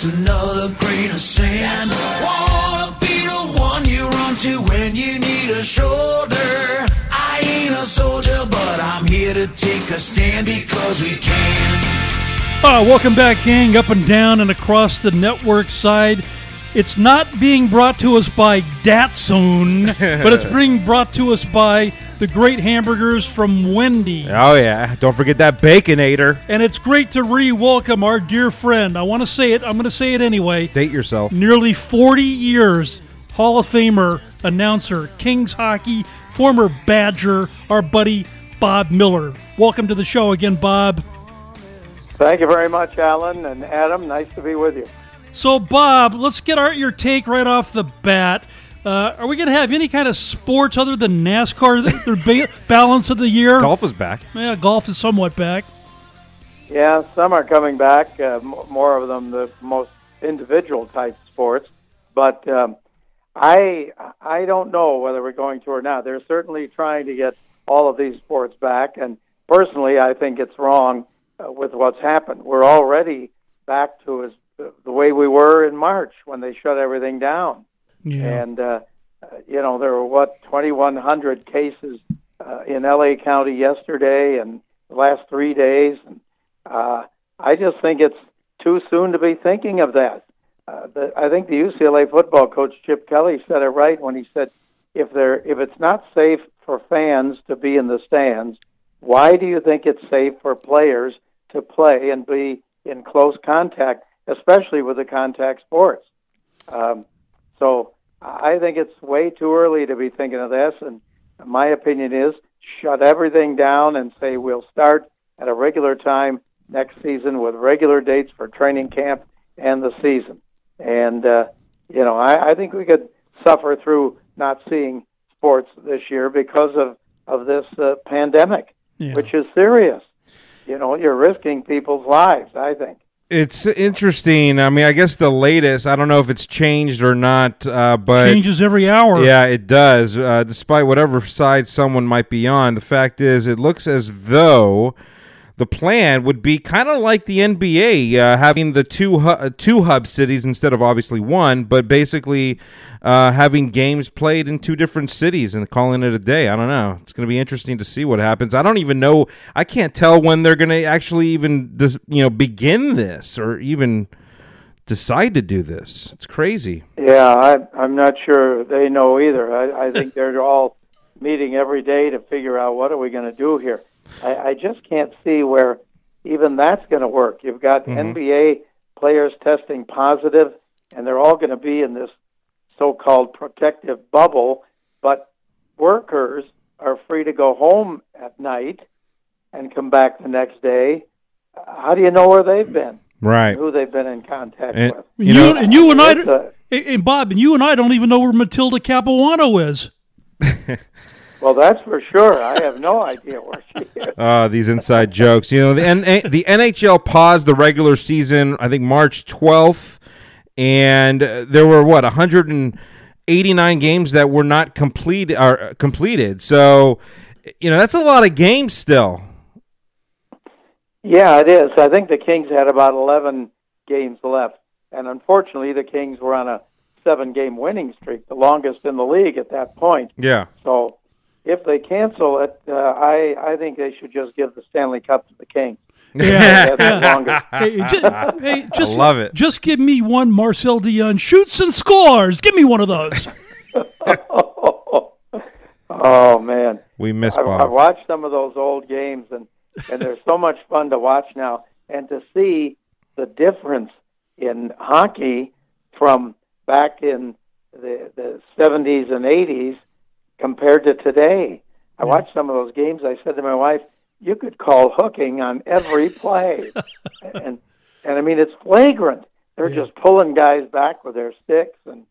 just another grain of sand. Wanna be the one you run to when you need a shoulder. I ain't a soldier, but I'm here to take a stand because we can. Oh, welcome back, gang, up and down and across the network side. It's not being brought to us by Datsun, but it's being brought to us by the great hamburgers from Wendy. Oh yeah, don't forget that baconator. And it's great to re-welcome our dear friend. I want to say it. I'm going to say it anyway. Date yourself. Nearly 40 years, Hall of Famer, announcer, Kings hockey, former Badger, our buddy Bob Miller. Welcome to the show again, Bob. Thank you very much, Alan and Adam. Nice to be with you. So, Bob, let's get our, your take right off the bat. Uh, are we going to have any kind of sports other than NASCAR? Their ba- balance of the year. Golf is back. Yeah, golf is somewhat back. Yeah, some are coming back. Uh, m- more of them, the most individual type sports. But um, I, I don't know whether we're going to or not. They're certainly trying to get all of these sports back, and personally, I think it's wrong uh, with what's happened. We're already back to as the way we were in March when they shut everything down. Yeah. And uh, you know there were what 2,100 cases uh, in LA County yesterday and the last three days. And uh, I just think it's too soon to be thinking of that. Uh, the, I think the UCLA football coach Chip Kelly said it right when he said, "If there, if it's not safe for fans to be in the stands, why do you think it's safe for players to play and be in close contact, especially with the contact sports?" Um, so I think it's way too early to be thinking of this. And my opinion is shut everything down and say we'll start at a regular time next season with regular dates for training camp and the season. And, uh, you know, I, I think we could suffer through not seeing sports this year because of, of this uh, pandemic, Yeah. which is serious. You know, you're risking people's lives, I think. It's interesting. I mean, I guess the latest. I don't know if it's changed or not, uh, but Changes every hour. Yeah, it does. Uh, despite whatever side someone might be on, the fact is, it looks as though the plan would be kind of like the NBA, uh, having the two hu- uh, two hub cities instead of obviously one, but basically uh, having games played in two different cities and calling it a day. I don't know. It's going to be interesting to see what happens. I don't even know. I can't tell when they're going to actually even dis- you know begin this or even decide to do this. It's crazy. Yeah, I, I'm not sure they know either. I, I think they're all meeting every day to figure out what are we going to do here. I, I just can't see where even that's going to work. You've got mm-hmm. NBA players testing positive, and they're all going to be in this so-called protective bubble, but workers are free to go home at night and come back the next day. How do you know where they've been? Right. Who they've been in contact And- with? You you, know- and you and I, It's a- and and Bob, and you and I don't even know where Matilda Capuano is. Well, that's for sure. I have no idea where she is. Uh, these inside jokes. You know, the N- the NHL paused the regular season. I think March twelfth, and uh, there were what 189 games that were not complete are completed. So, you know, that's a lot of games still. Yeah, it is. I think the Kings had about 11 games left. And unfortunately, the Kings were on a seven game winning streak, the longest in the league at that point. Yeah. So if they cancel it, uh, I, I think they should just give the Stanley Cup to the Kings. Yeah, That's. Hey, just, hey, just love it. Just give me one Marcel Dionne shoots and scores. Give me one of those. oh, man. We miss I've, I've watched some of those old games, and and they're so much fun to watch now, and to see the difference in hockey from back in the the seventies and eighties compared to today. I watched some of those games. I said to my wife, "You could call hooking on every play," and and I mean it's flagrant. They're just pulling guys back with their sticks, and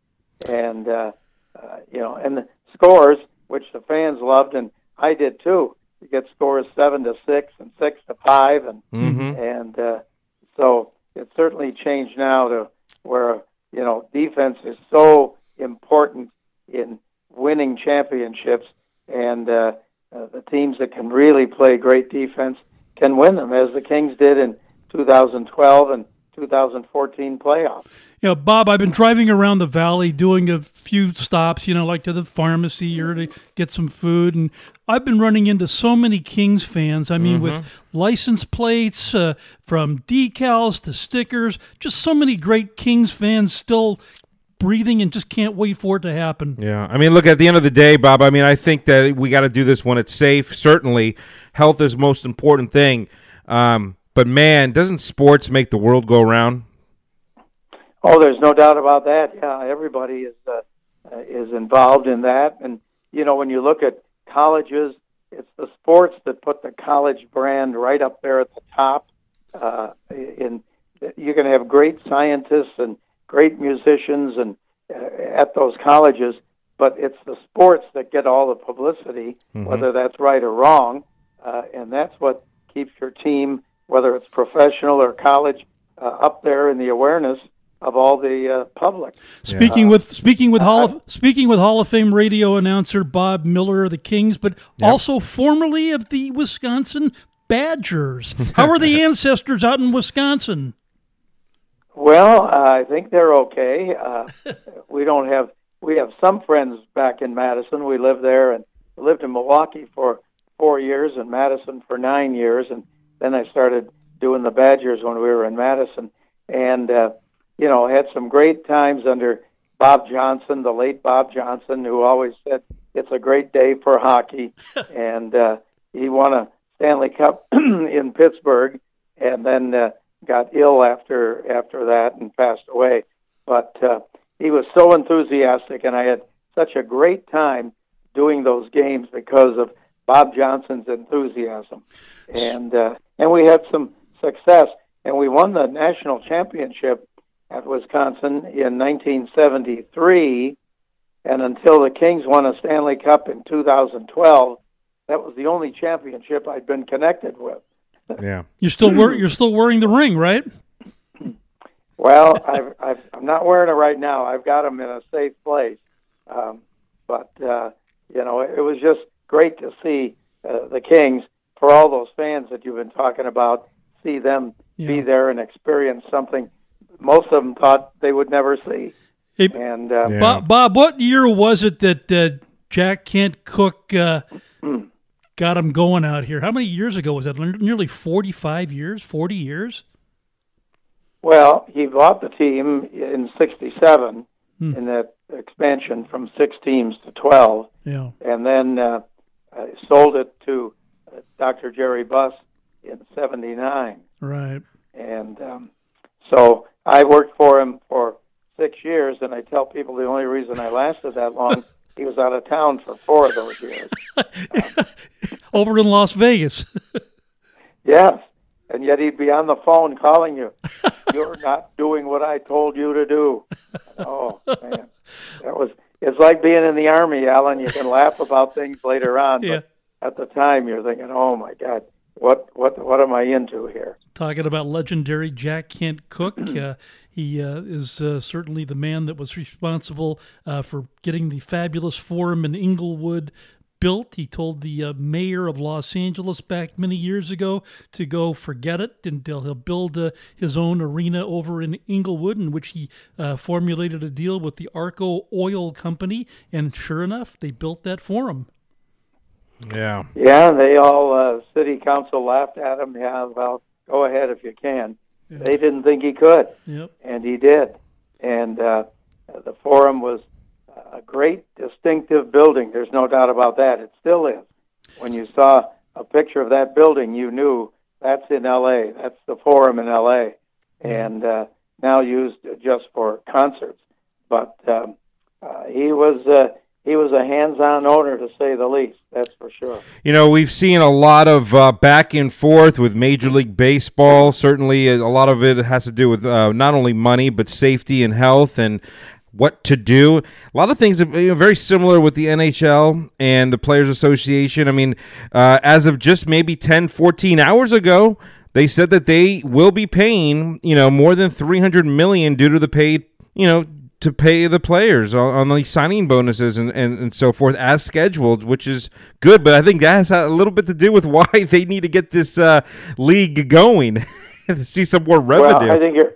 and uh, uh, you know, and the scores, which the fans loved, and I did too. You get scores seven to six and six to five, and and uh, so it's certainly changed now to where you know defense is so important in winning championships, and uh, uh, the teams that can really play great defense can win them, as the Kings did in 2012 and 2014 playoffs. You know, Bob, I've been driving around the valley doing a few stops, you know, like to the pharmacy or to get some food. And I've been running into so many Kings fans. I mean, with license plates, uh, from decals to stickers, just so many great Kings fans still breathing and just can't wait for it to happen. Yeah, I mean, look at the end of the day, Bob. I mean, I think that we got to do this when it's safe. Certainly, health is the most important thing. Um, but man, doesn't sports make the world go round? Oh, there's no doubt about that. Yeah, everybody is uh, uh, is involved in that, and you know when you look at colleges, it's the sports that put the college brand right up there at the top. Uh, in you're going to have great scientists and great musicians and uh, at those colleges, but it's the sports that get all the publicity, whether that's right or wrong, uh, and that's what keeps your team, whether it's professional or college, uh, up there in the awareness of all the uh, public. Speaking with speaking with Hall of speaking with Hall of Fame radio announcer Bob Miller of the Kings, but also formerly of the Wisconsin Badgers. How are the ancestors out in Wisconsin? Well, uh, I think they're okay. Uh, we don't have we have some friends back in Madison. We live there and lived in Milwaukee for four years and Madison for nine years, and then I started doing the Badgers when we were in Madison, and uh, you know had some great times under Bob Johnson, the late Bob Johnson, who always said it's a great day for hockey, and uh, he won a Stanley Cup in Pittsburgh, and then uh, got ill after after that and passed away. But uh, he was so enthusiastic, and I had such a great time doing those games because of Bob Johnson's enthusiasm, and uh, and we had some success, and we won the national championship at Wisconsin in 1973, and until the Kings won a Stanley Cup in 2012, that was the only championship I'd been connected with. Yeah. You're still wear, you're still wearing the ring, right? Well, I've, I've, I'm not wearing it right now. I've got them in a safe place. Um, but, uh, you know, it, was just great to see uh, the Kings, for all those fans that you've been talking about, see them Yeah. be there and experience something most of them thought they would never see. Hey, And uh, Yeah. Bob, Bob, what year was it that uh, Jack Kent Cooke uh, got him going out here? How many years ago was that? Nearly forty-five years, forty years. Well, he bought the team in '67 Hmm. in that expansion from six teams to 12, Yeah. and then uh, uh, sold it to uh, Dr. Jerry Buss in '79. Right. And um, so I worked for him for six years, and I tell people the only reason I lasted that long, he was out of town for four of those years. Over in Las Vegas. Yes. And yet he'd be on the phone calling you. You're not doing what I told you to do. Oh man, that was. It's like being in the army, Alan. You can laugh about things later on, Yeah. but at the time you're thinking, "Oh my God, what what what am I into here?" Talking about legendary Jack Kent Cooke. Uh, he uh, is uh, certainly the man that was responsible uh, for getting the fabulous forum in Inglewood built. He told the uh, mayor of Los Angeles back many years ago to go forget it and he'll he'll build uh, his own arena over in Inglewood, in which he uh, formulated a deal with the Arco Oil Company. And sure enough, they built that forum. Yeah. Yeah, they all uh, city council laughed at him. Yeah, well, go ahead if you can. They didn't think he could. Yep. and he did. And uh, the Forum was a great, distinctive building. There's no doubt about that. It still is. When you saw a picture of that building, you knew that's in L.A. That's the Forum in L.A. And uh, now used just for concerts. But um, uh, he was uh, he was a hands-on owner to say the least. That's for sure. You know, we've seen a lot of uh, back and forth with Major League Baseball. Certainly, a lot of it has to do with uh, not only money, but safety and health and what to do. A lot of things you know, very similar with the NHL and the Players Association. I mean, uh, as of just maybe 10, 14 hours ago, they said that they will be paying, you know, more than 300 million due to the paid, you know, to pay the players on, on the signing bonuses and, and, and so forth as scheduled, which is good. But I think that has a little bit to do with why they need to get this uh, league going to see some more revenue. Well, I think you're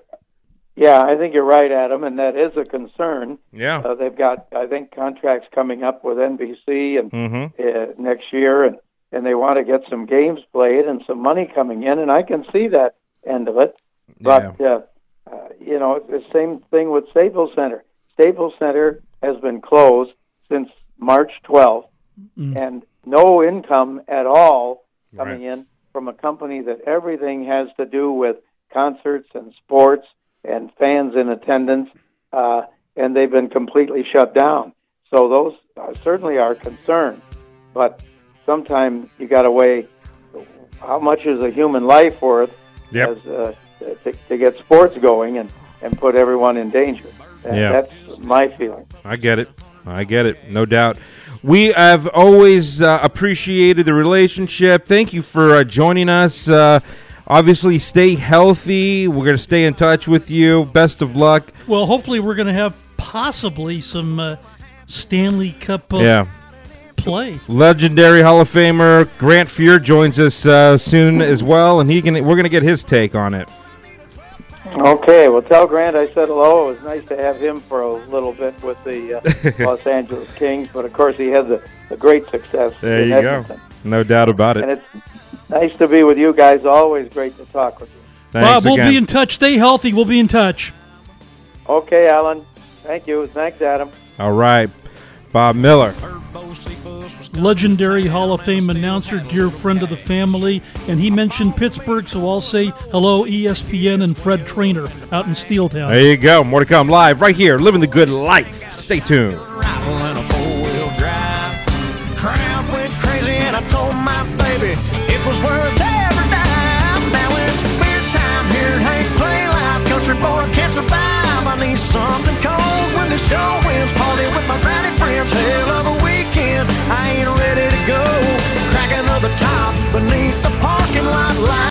Yeah, I think you're right, Adam, and that is a concern. Yeah. Uh, they've got, I think, contracts coming up with NBC and hmm uh, next year, and and they want to get some games played and some money coming in, and I can see that end of it. But uh, uh, you know, it's the same thing with Staples Center. Staples Center has been closed since March 12th, and no income at all coming in from a company that everything has to do with concerts and sports and fans in attendance, uh, and they've been completely shut down. So those uh, certainly are concerns, but sometimes you got to weigh how much is a human life worth Yep. as uh, to, to get sports going and, and put everyone in danger. And Yeah. That's my feeling. I get it. I get it. No doubt. We have always uh, appreciated the relationship. Thank you for uh, joining us. Uh, obviously, stay healthy. We're going to stay in touch with you. Best of luck. Well, hopefully, we're going to have possibly some uh, Stanley Cup uh, Yeah. play. Legendary Hall of Famer Grant Fuhr joins us uh, soon as well, and he can. We're going to get his take on it. Okay, well, tell Grant I said hello. It was nice to have him for a little bit with the uh, Los Angeles Kings, but of course he had the, the great success There in you Edmonton. go. No doubt about it. And it's nice to be with you guys. Always great to talk with you. Bob, Thanks we'll again. be in touch. Stay healthy. We'll be in touch. Okay, Alan. Thank you. Thanks, Adam. All right, Bob Miller. Legendary Hall of Fame announcer, dear friend of the family, and he mentioned Pittsburgh, so I'll say hello, ESPN and Fred Trainer out in Steeltown. There you go. More to come live right here. Living the good life. Stay tuned. rifle and a country boy can't survive. I need something cold when the show ends. Party with my rowdy friends, hell of a weekend. I ain't ready to go. Crack another top beneath the parking lot light.